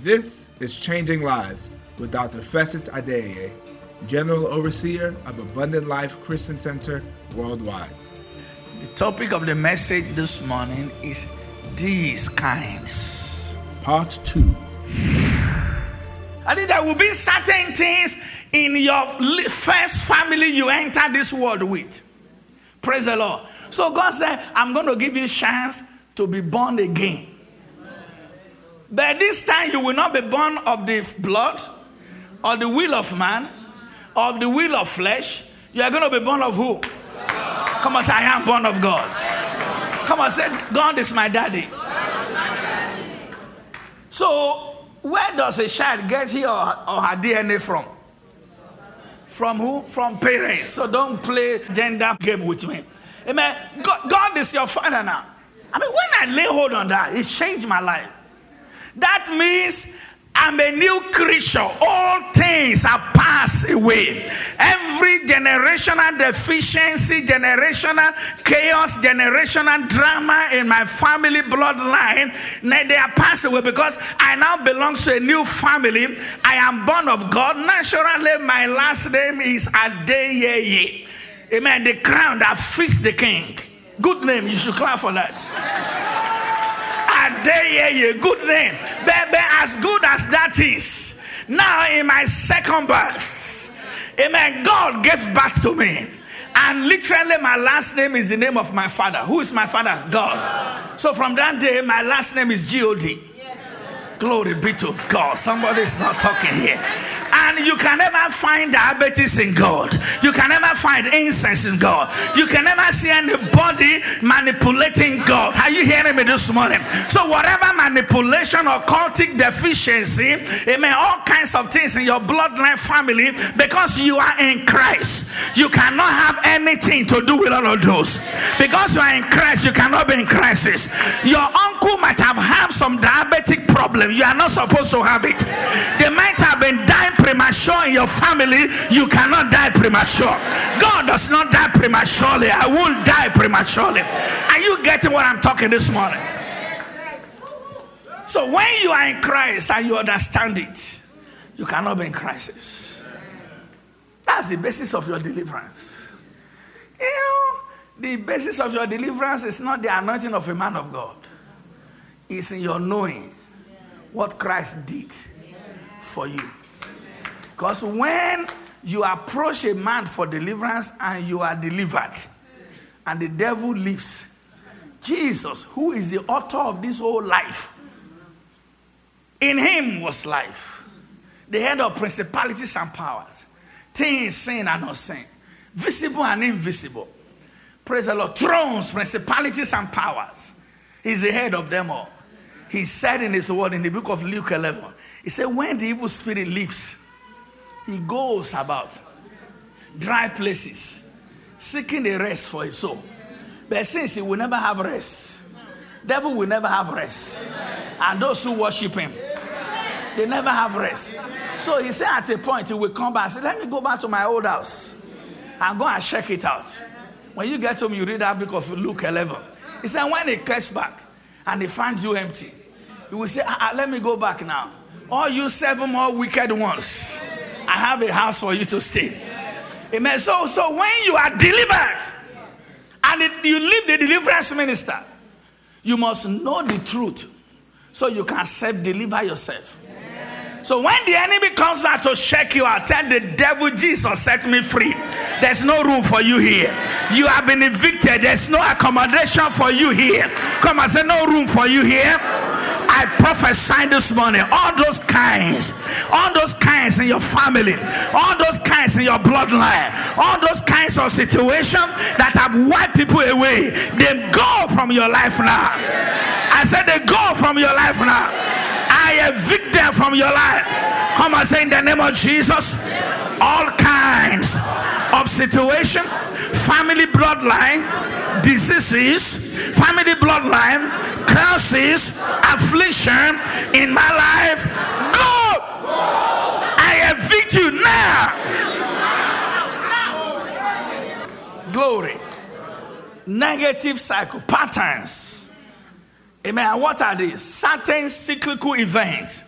This is Changing Lives with Dr. Festus Adeyeye, General Overseer of Abundant Life Christian Center worldwide. The topic of the message this morning is these kinds. Part 2. I think there will be certain things in your first family you enter this world with. Praise the Lord. So God said, I'm going to give you chance to be born again. But this time you will not be born of the blood, or the will of man, or of the will of flesh. You are going to be born of who? Come on, say, I am born of God. Come on, say, God is my daddy. So, where does a child get his or, or her DNA from? From who? From parents. So don't play gender game with me. Amen. God, God is your father now. I mean, when I lay hold on that, it changed my life. That means I'm a new creature. All things are passed away. Every generational deficiency, generational chaos, generational drama in my family bloodline, they are passed away because I now belong to a new family. I am born of God. Naturally, my last name is Adeyeye. Amen. The crown that fits the king. Good name. You should clap for that. Good name. But as good as that is, now in my second birth, amen, God gave birth to me. And literally, my last name is the name of my father. Who is my father? God. So from that day, my last name is G-O-D. Glory be to God. Somebody's not talking here. And you can never find diabetes in God. You can never find incense in God. You can never see anybody manipulating God. Are you hearing me this morning? So, whatever manipulation or cultic deficiency, amen, all kinds of things in your bloodline family, because you are in Christ, you cannot have anything to do with all of those. Because you are in Christ, you cannot be in crisis. Your uncle might have had some diabetic problem. You are not supposed to have it. They might have been dying premature in your family. You cannot die premature. God does not die prematurely. I won't die prematurely. Are you getting what I'm talking this morning? So when you are in Christ and you understand it, you cannot be in crisis. That's the basis of your deliverance. You know, the basis of your deliverance is not the anointing of a man of God. It's in your knowing what Christ did for you. Because when you approach a man for deliverance and you are delivered, and the devil leaves, Jesus, who is the author of this whole life, in him was life, the head of principalities and powers, things seen and unseen, visible and invisible. Praise the Lord. Thrones, principalities, and powers. He's the head of them all. He said in his word in the book of Luke 11, he said, When the evil spirit leaves, he goes about dry places, seeking a rest for his soul. But since he will never have rest, devil will never have rest. And those who worship him, they never have rest. So he said at a point he will come back and say, Let me go back to my old house and go and check it out. When you get home, you read that book of Luke 11. He said, When he comes back and he finds you empty, he will say, ah, ah, Let me go back now. All you seven more wicked ones, I have a house for you to stay. Amen. So, so when you are delivered and it, you leave the deliverance minister, you must know the truth so you can self deliver yourself. So when the enemy comes back to shake you out, tell the devil Jesus set me free. There's no room for you here. You have been evicted. There's no accommodation for you here. Come on, say no room for you here. I prophesy this morning, all those kinds, all those kinds in your family, all those kinds in your bloodline, all those kinds of situations that have wiped people away, they go from your life now. I said they go from your life now. I evict them from your life. Come and say in the name of Jesus, all kinds of situation, family bloodline, diseases, family bloodline, curses, affliction in my life. Go! I evict you now. Glory. Negative cycle patterns. Amen. What are these? Certain cyclical events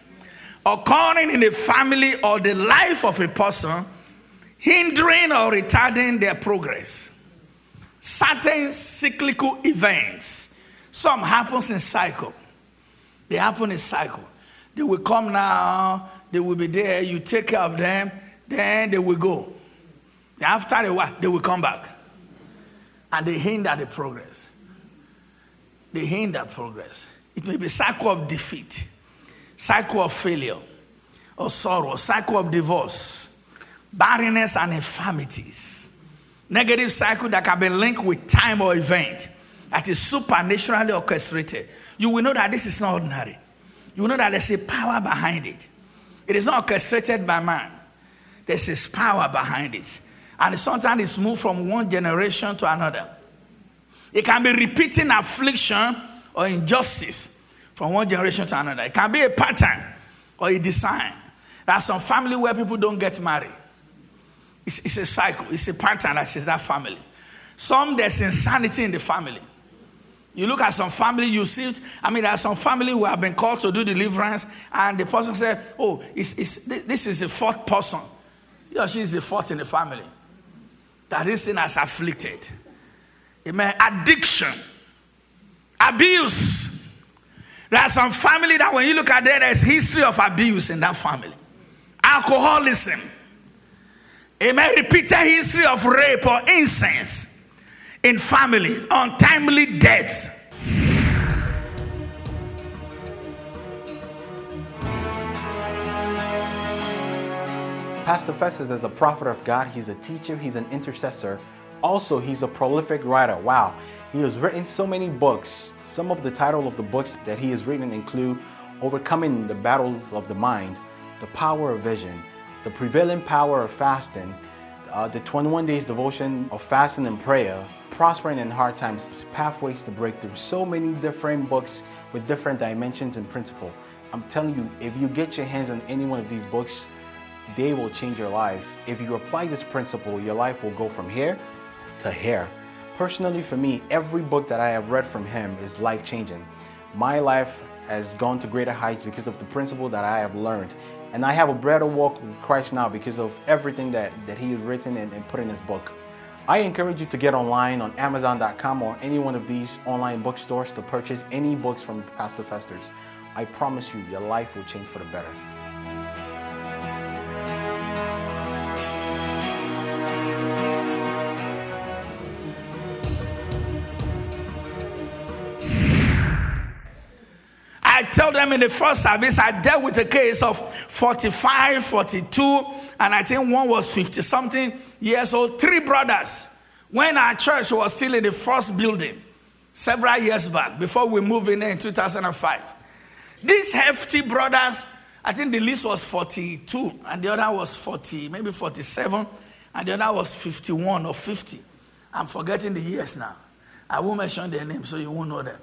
occurring in a family or the life of a person, hindering or retarding their progress. Certain cyclical events. Some happens in cycle. They happen in cycle. They will come now, they will be there, you take care of them, then they will go. After a while, they will come back. And they hinder the progress. They hinder progress. It may be cycle of defeat, cycle of failure, or sorrow, cycle of divorce, barrenness and infirmities. Negative cycle that can be linked with time or event that is supernaturally orchestrated. You will know that this is not ordinary. You will know that there's a power behind it. It is not orchestrated by man. There's his power behind it. And sometimes it's moved from one generation to another. It can be repeating affliction or injustice from one generation to another. It can be a pattern or a design. There's some family where people don't get married. It's, it's a cycle, it's a pattern that says that family. Some there's insanity in the family. You look at some family, you see, I mean, there are some family who have been called to do deliverance, and the person said, Oh, it's, it's, this is the fourth person. He or she is the fourth in the family that this thing has afflicted. Amen. Addiction, abuse. There are some family that when you look at there, there's history of abuse in that family. Alcoholism. Amen. Repeated history of rape or incest in families, untimely deaths. Pastor Festus is a prophet of God. He's a teacher, he's an intercessor. Also, he's a prolific writer. Wow. He has written so many books. Some of the title of the books that he has written include Overcoming the Battles of the Mind, The Power of Vision, The Prevailing Power of Fasting, uh, The 21 Days Devotion of Fasting and Prayer, Prospering in Hard Times, Pathways to Breakthrough. So many different books with different dimensions and principle. I'm telling you, if you get your hands on any one of these books, they will change your life. If you apply this principle, your life will go from here to here. Personally, for me, every book that I have read from him is life changing. My life has gone to greater heights because of the principle that I have learned. And I have a better walk with Christ now because of everything that, that he has written and, and put in his book. I encourage you to get online on Amazon.com or any one of these online bookstores to purchase any books from Pastor Festus. I promise you, your life will change for the better. Tell them in the first service, I dealt with a case of 45, 42, and I think one was 50 something years old, three brothers. When our church was still in the first building, several years back, before we moved in there in 2005. These hefty brothers, I think the list was 42, and the other was 40, maybe 47, and the other was 51 or 50. I'm forgetting the years now. I won't mention their names so you won't know them.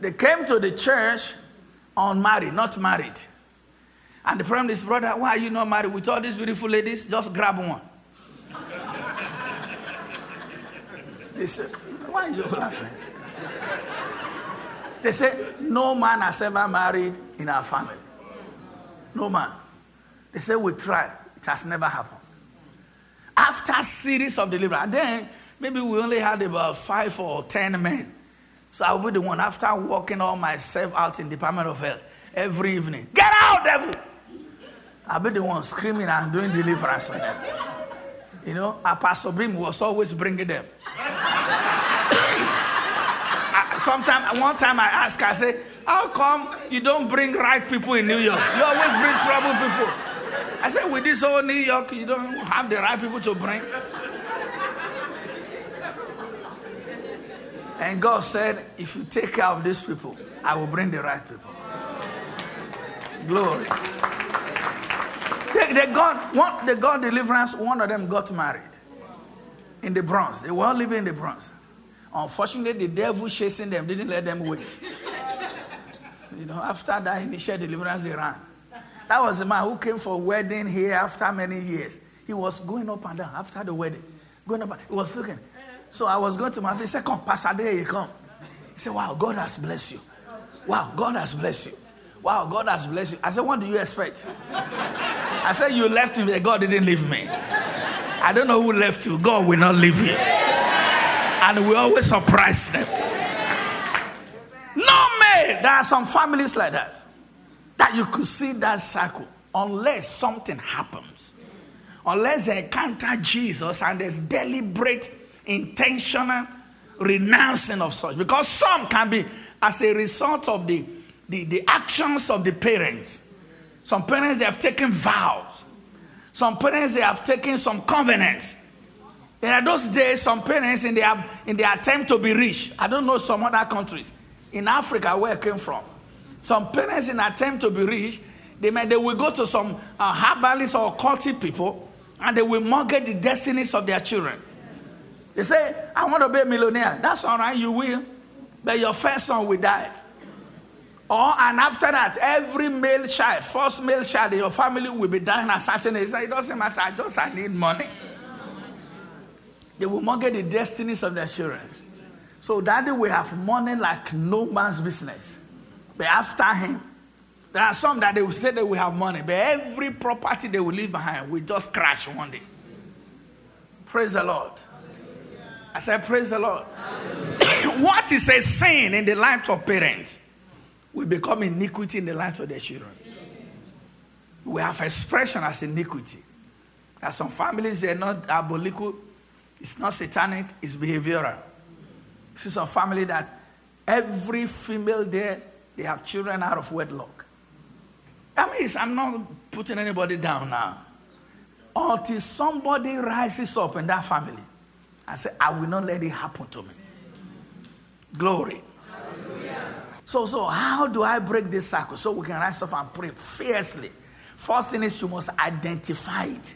They came to the church unmarried, not married. And the problem is, brother, why are you not married with all these beautiful ladies? Just grab one. they said, why are you laughing? They said, no man has ever married in our family. No man. They said, we try. It has never happened. After series of deliverance, then maybe we only had about five or ten men so I'll be the one after walking all myself out in Department of Health every evening. Get out, devil! I'll be the one screaming and doing deliverance for them. You know, Apostle Bim was always bringing them. Sometimes, one time I asked, I said, How come you don't bring right people in New York? You always bring trouble people. I said, With this whole New York, you don't have the right people to bring. And God said, If you take care of these people, I will bring the right people. Glory. They, they got one, they got deliverance. One of them got married in the Bronx. They were all living in the Bronx. Unfortunately, the devil chasing them didn't let them wait. You know, after that initial deliverance, they ran. That was the man who came for a wedding here after many years. He was going up and down after the wedding. Going up, he was looking. So I was going to my face. He said, Come, Pastor, there you come. He said, Wow, God has blessed you. Wow, God has blessed you. Wow, God has blessed you. I said, What do you expect? I said, You left me, God didn't leave me. I don't know who left you. God will not leave you. And we always surprise them. No, man. There are some families like that. That you could see that cycle unless something happens. Unless they encounter Jesus and there's deliberate, intentional renouncing of such. Because some can be as a result of the, the, the actions of the parents. Some parents, they have taken vows. Some parents, they have taken some covenants. There are those days, some parents, in their, in their attempt to be rich, I don't know some other countries, in Africa where I came from, some parents, in attempt to be rich, they, may, they will go to some uh, herbalists or cultic people and they will mortgage the destinies of their children. They say, I want to be a millionaire. That's all right, you will. But your first son will die. Or, and after that, every male child, first male child in your family will be dying at certain age. It doesn't matter, I just I need money. They will mortgage the destinies of their children. So daddy will have money like no man's business. But after him, there are some that they will say they will have money, but every property they will leave behind will just crash one day. Praise the Lord. I said, Praise the Lord. what is a sin in the lives of parents will become iniquity in the lives of their children. We have expression as iniquity. Are some families, they're not diabolical, it's not satanic, it's behavioral. See some family that every female there, they have children out of wedlock. I mean, I'm not putting anybody down now. Until somebody rises up in that family I say, I will not let it happen to me. Glory. So, so how do I break this cycle so we can rise up and pray fiercely? First thing is you must identify it.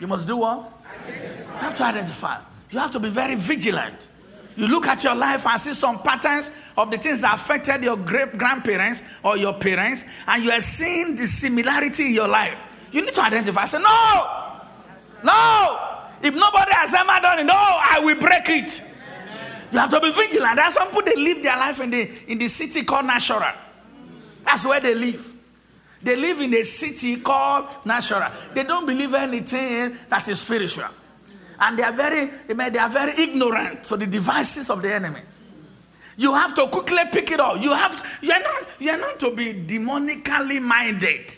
You must do what? Identify. You have to identify. You have to be very vigilant. You look at your life and see some patterns of the things that affected your great grandparents or your parents, and you are seeing the similarity in your life. You need to identify. Say, no, no, if nobody has ever done it, no, I will break it. You have to be vigilant. Are some people they live their life in the in the city called Natural. That's where they live. They live in a city called Natural. They don't believe anything that is spiritual. And they are very, they are very ignorant for the devices of the enemy. You have to quickly pick it up. You have you're not you're not to be demonically minded.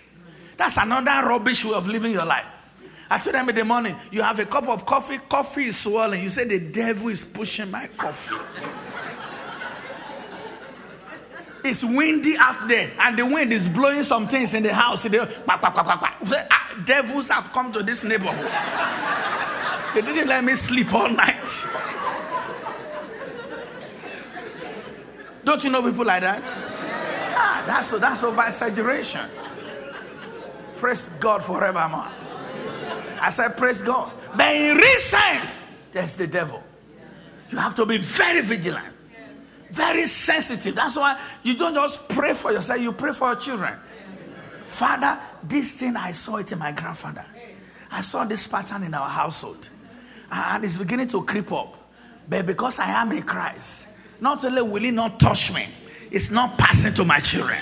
That's another rubbish way of living your life. I told them in the morning, you have a cup of coffee, coffee is swollen. You say the devil is pushing my coffee. it's windy out there, and the wind is blowing some things in the house. They, ah, devils have come to this neighborhood. they didn't let me sleep all night. Don't you know people like that? Ah, that's, that's over exaggeration. Praise God forevermore. I said, Praise God. But in real sense, there's the devil. You have to be very vigilant, very sensitive. That's why you don't just pray for yourself, you pray for your children. Father, this thing I saw it in my grandfather. I saw this pattern in our household. And it's beginning to creep up. But because I am in Christ, not only will he not touch me, it's not passing to my children.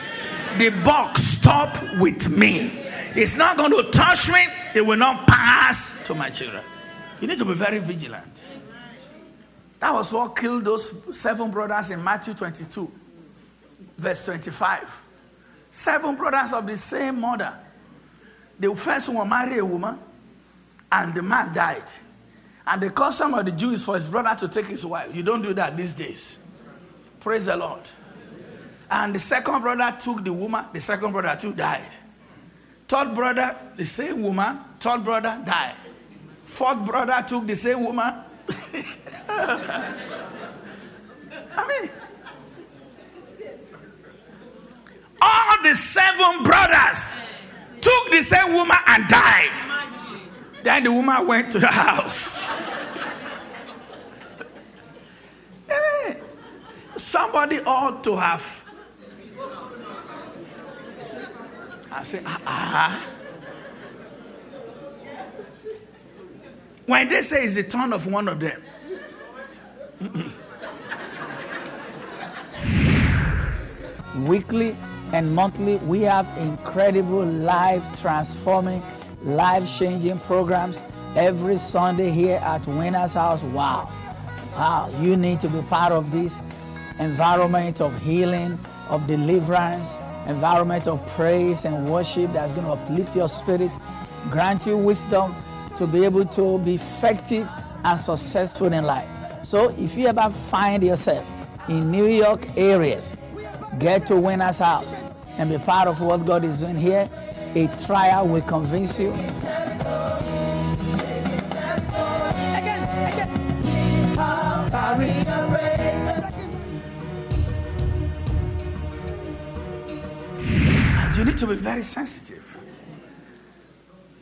The box stop with me. It's not going to touch me. It will not pass to my children. You need to be very vigilant. That was what killed those seven brothers in Matthew 22, verse 25. Seven brothers of the same mother. The first one married a woman, and the man died. And the custom of the Jews for his brother to take his wife. You don't do that these days. Praise the Lord. And the second brother took the woman, the second brother too died. Third brother, the same woman. Third brother died. Fourth brother took the same woman. I mean, all the seven brothers took the same woman and died. Then the woman went to the house. Eh, somebody ought to have I said, ah, ah. When they say it's the turn of one of them, weekly and monthly we have incredible life transforming, life changing programs every Sunday here at Winners House. Wow. Wow, you need to be part of this environment of healing, of deliverance, environment of praise and worship that's going to uplift your spirit, grant you wisdom to be able to be effective and successful in life. So if you ever find yourself in New York areas, get to Winner's House and be part of what God is doing here. A trial will convince you. You need to be very sensitive.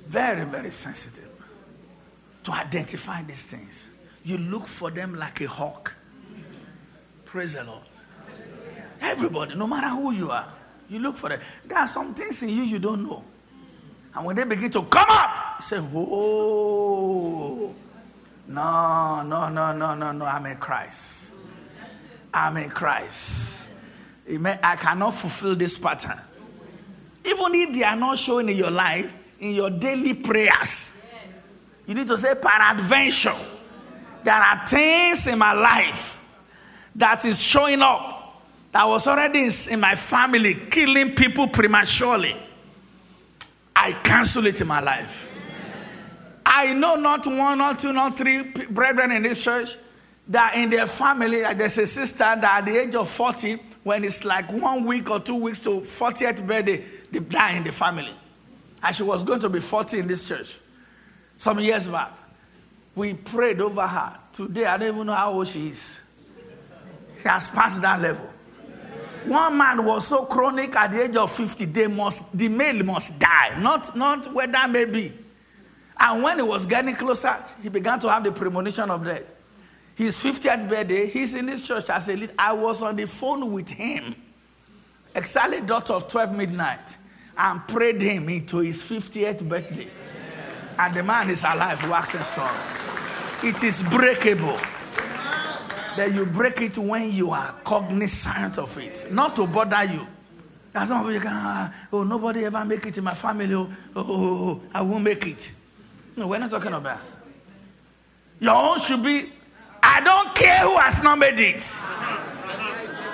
Very, very sensitive to identify these things. You look for them like a hawk. Praise the Lord. Everybody, no matter who you are, you look for them. There are some things in you you don't know. And when they begin to come up, you say, Whoa. No, no, no, no, no, no. I'm in Christ. I'm in Christ. I cannot fulfill this pattern. Even if they are not showing in your life, in your daily prayers, you need to say, Peradventure, there are things in my life that is showing up that was already in my family, killing people prematurely. I cancel it in my life. I know not one, not two, not three brethren in this church that in their family, there's a sister that at the age of 40, when it's like one week or two weeks to 40th birthday, die in the family. And she was going to be 40 in this church some years back. We prayed over her. Today, I don't even know how old she is. She has passed that level. One man was so chronic at the age of 50, they must, the male must die, not, not where that may be. And when he was getting closer, he began to have the premonition of death. His 50th birthday, he's in this church as a lead. I was on the phone with him, exactly dot of 12 midnight, and prayed him into his 50th birthday. And the man is alive, waxing strong. It is breakable. That you break it when you are cognizant of it, not to bother you. That's not you can, ah, oh, nobody ever make it in my family. Oh, oh, oh, oh, I won't make it. No, we're not talking about. Your own should be, I don't care who has not made it.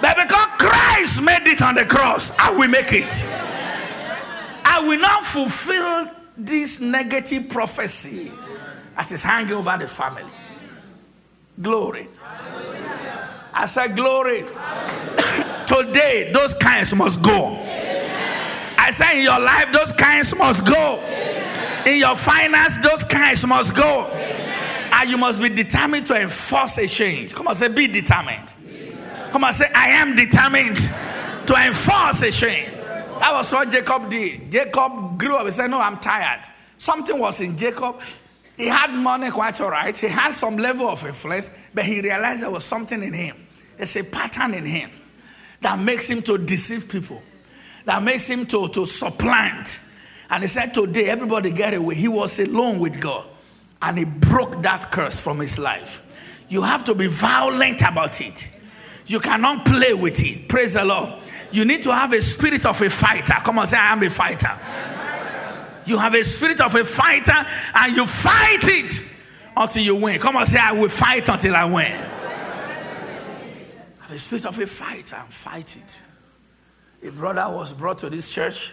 But because Christ made it on the cross, I will make it. Will not fulfill this negative prophecy that is hanging over the family. Glory. I said, Glory. Today, those kinds must go. I said, in your life, those kinds must go. In your finance, those kinds must go. And you must be determined to enforce a change. Come on, say, be determined. Come on, say, I am determined to enforce a change. That was what Jacob did. Jacob grew up. He said, No, I'm tired. Something was in Jacob. He had money quite all right. He had some level of influence, but he realized there was something in him. There's a pattern in him that makes him to deceive people, that makes him to, to supplant. And he said, Today, everybody get away. He was alone with God. And he broke that curse from his life. You have to be violent about it. You cannot play with it. Praise the Lord. You need to have a spirit of a fighter. Come on, say, I am a fighter. You have a spirit of a fighter and you fight it until you win. Come on, say, I will fight until I win. Have a spirit of a fighter and fight it. A brother was brought to this church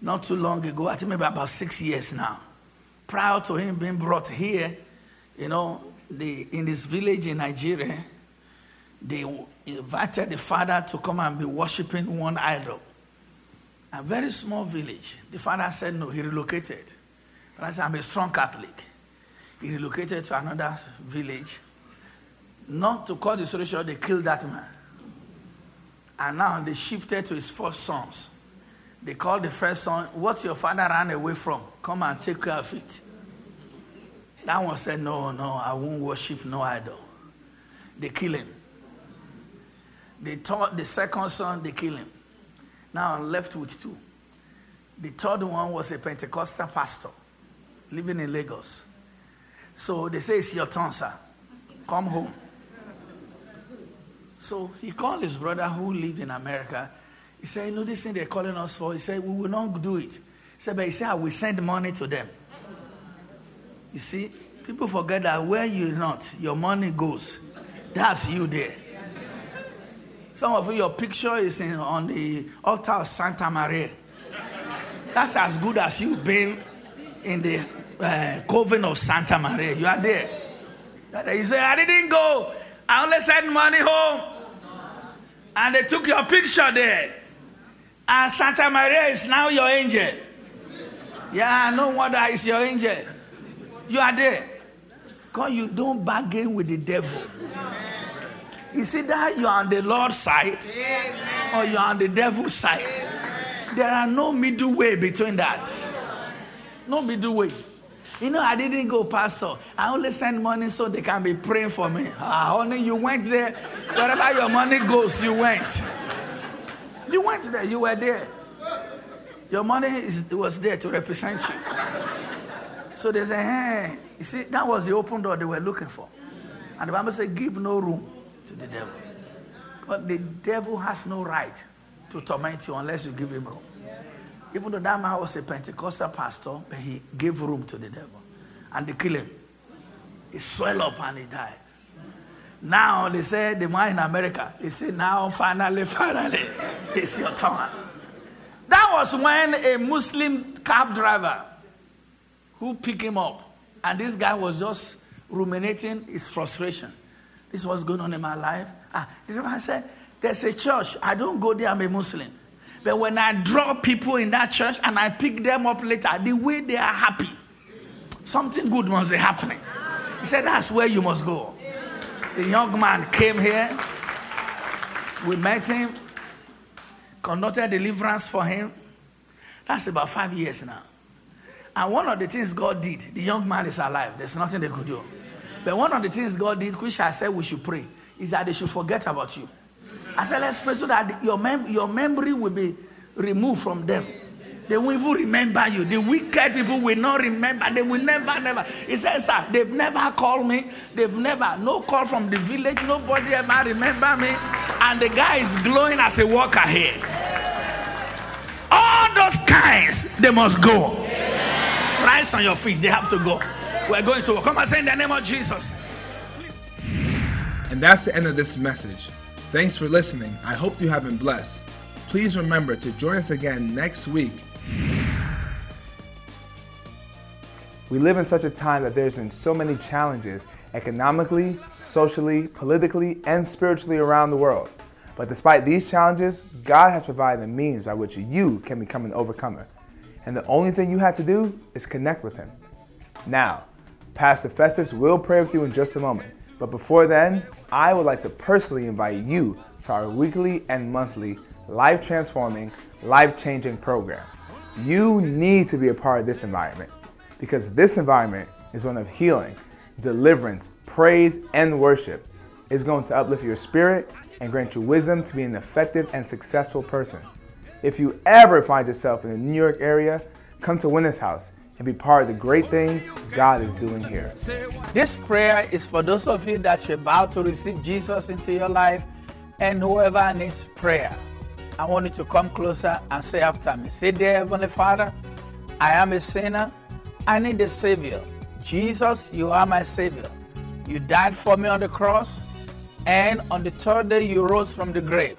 not too long ago, I think maybe about six years now. Prior to him being brought here, you know, the, in this village in Nigeria, they invited the father to come and be worshiping one idol. A very small village. The father said no, he relocated. But I said, I'm a strong Catholic. He relocated to another village. Not to call the solution, they killed that man. And now they shifted to his first sons. They called the first son, What your father ran away from, come and take care of it. That one said, No, no, I won't worship no idol. They kill him. They taught the second son, they kill him. Now I'm left with two. The third one was a Pentecostal pastor living in Lagos. So they say, It's your turn, sir. Come home. So he called his brother who lived in America. He said, You know, this thing they're calling us for. He said, We will not do it. He said, But he said, I will send money to them. You see, people forget that where you're not, your money goes. That's you there. Some of you, your picture is in, on the altar of Santa Maria. That's as good as you've been in the uh, coven of Santa Maria. You are there. You say, I didn't go. I only sent money home. And they took your picture there. And Santa Maria is now your angel. Yeah, no wonder it's your angel. You are there. Because you don't bargain with the devil. You see that you're on the Lord's side or you're on the devil's side. There are no middle way between that. No middle way. You know, I didn't go, Pastor. I only send money so they can be praying for me. Ah, honey, you went there. Wherever your money goes, you went. You went there. You were there. Your money is, was there to represent you. So they say, hey, you see, that was the open door they were looking for. And the Bible said, give no room to the devil. But the devil has no right to torment you unless you give him room. Even though that man was a Pentecostal pastor, but he gave room to the devil. And they killed him. He swelled up and he died. Now they say the man in America, they say now finally, finally, it's your turn. That was when a Muslim cab driver who picked him up. And this guy was just ruminating his frustration. This was going on in my life. Ah, the driver said, There's a church. I don't go there, I'm a Muslim. But when I draw people in that church and I pick them up later, the way they are happy, something good must be happening. He said, That's where you must go. The young man came here. We met him, conducted deliverance for him. That's about five years now. And one of the things God did, the young man is alive. There's nothing they could do. But one of the things God did, which I said we should pray, is that they should forget about you. I said, let's pray so that your, mem- your memory will be removed from them. They won't even remember you. The wicked people will not remember. They will never, never. He says, sir, they've never called me. They've never, no call from the village. Nobody ever remember me. And the guy is glowing as a walker here. All those kinds, they must go. Rise on your feet. They have to go. We're going to come and say in the name of Jesus. And that's the end of this message. Thanks for listening. I hope you have been blessed. Please remember to join us again next week. We live in such a time that there's been so many challenges economically, socially, politically, and spiritually around the world. But despite these challenges, God has provided the means by which you can become an overcomer. And the only thing you have to do is connect with Him. Now, Pastor Festus will pray with you in just a moment. But before then, I would like to personally invite you to our weekly and monthly life transforming, life changing program. You need to be a part of this environment because this environment is one of healing, deliverance, praise, and worship. It's going to uplift your spirit and grant you wisdom to be an effective and successful person. If you ever find yourself in the New York area, come to Winners House and be part of the great things God is doing here. This prayer is for those of you that you're about to receive Jesus into your life and whoever needs prayer. I want you to come closer and say after me. Say, Dear Heavenly Father, I am a sinner. I need a Savior. Jesus, you are my Savior. You died for me on the cross, and on the third day, you rose from the grave.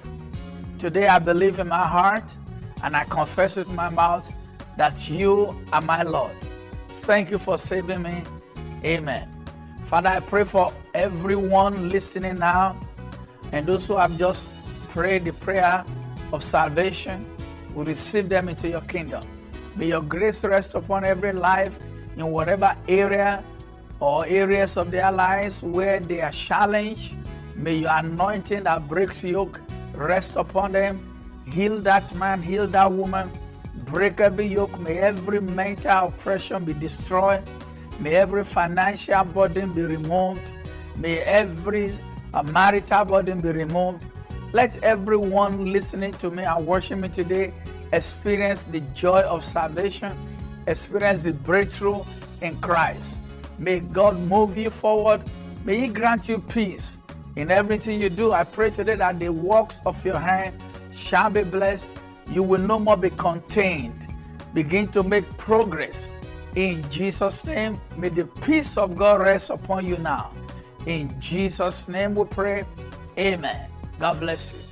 Today, I believe in my heart and I confess with my mouth that you are my Lord. Thank you for saving me. Amen. Father, I pray for everyone listening now and those who have just prayed the prayer of salvation We receive them into your kingdom. May your grace rest upon every life in whatever area or areas of their lives where they are challenged. May your anointing that breaks yoke rest upon them. Heal that man, heal that woman break every yoke. May every mental oppression be destroyed. May every financial burden be removed. May every uh, marital burden be removed. Let everyone listening to me and watching me today experience the joy of salvation, experience the breakthrough in Christ. May God move you forward. May He grant you peace in everything you do. I pray today that the works of your hand shall be blessed You will no more be contained. Begin to make progress. In Jesus' name, may the peace of God rest upon you now. In Jesus' name we pray. Amen. God bless you.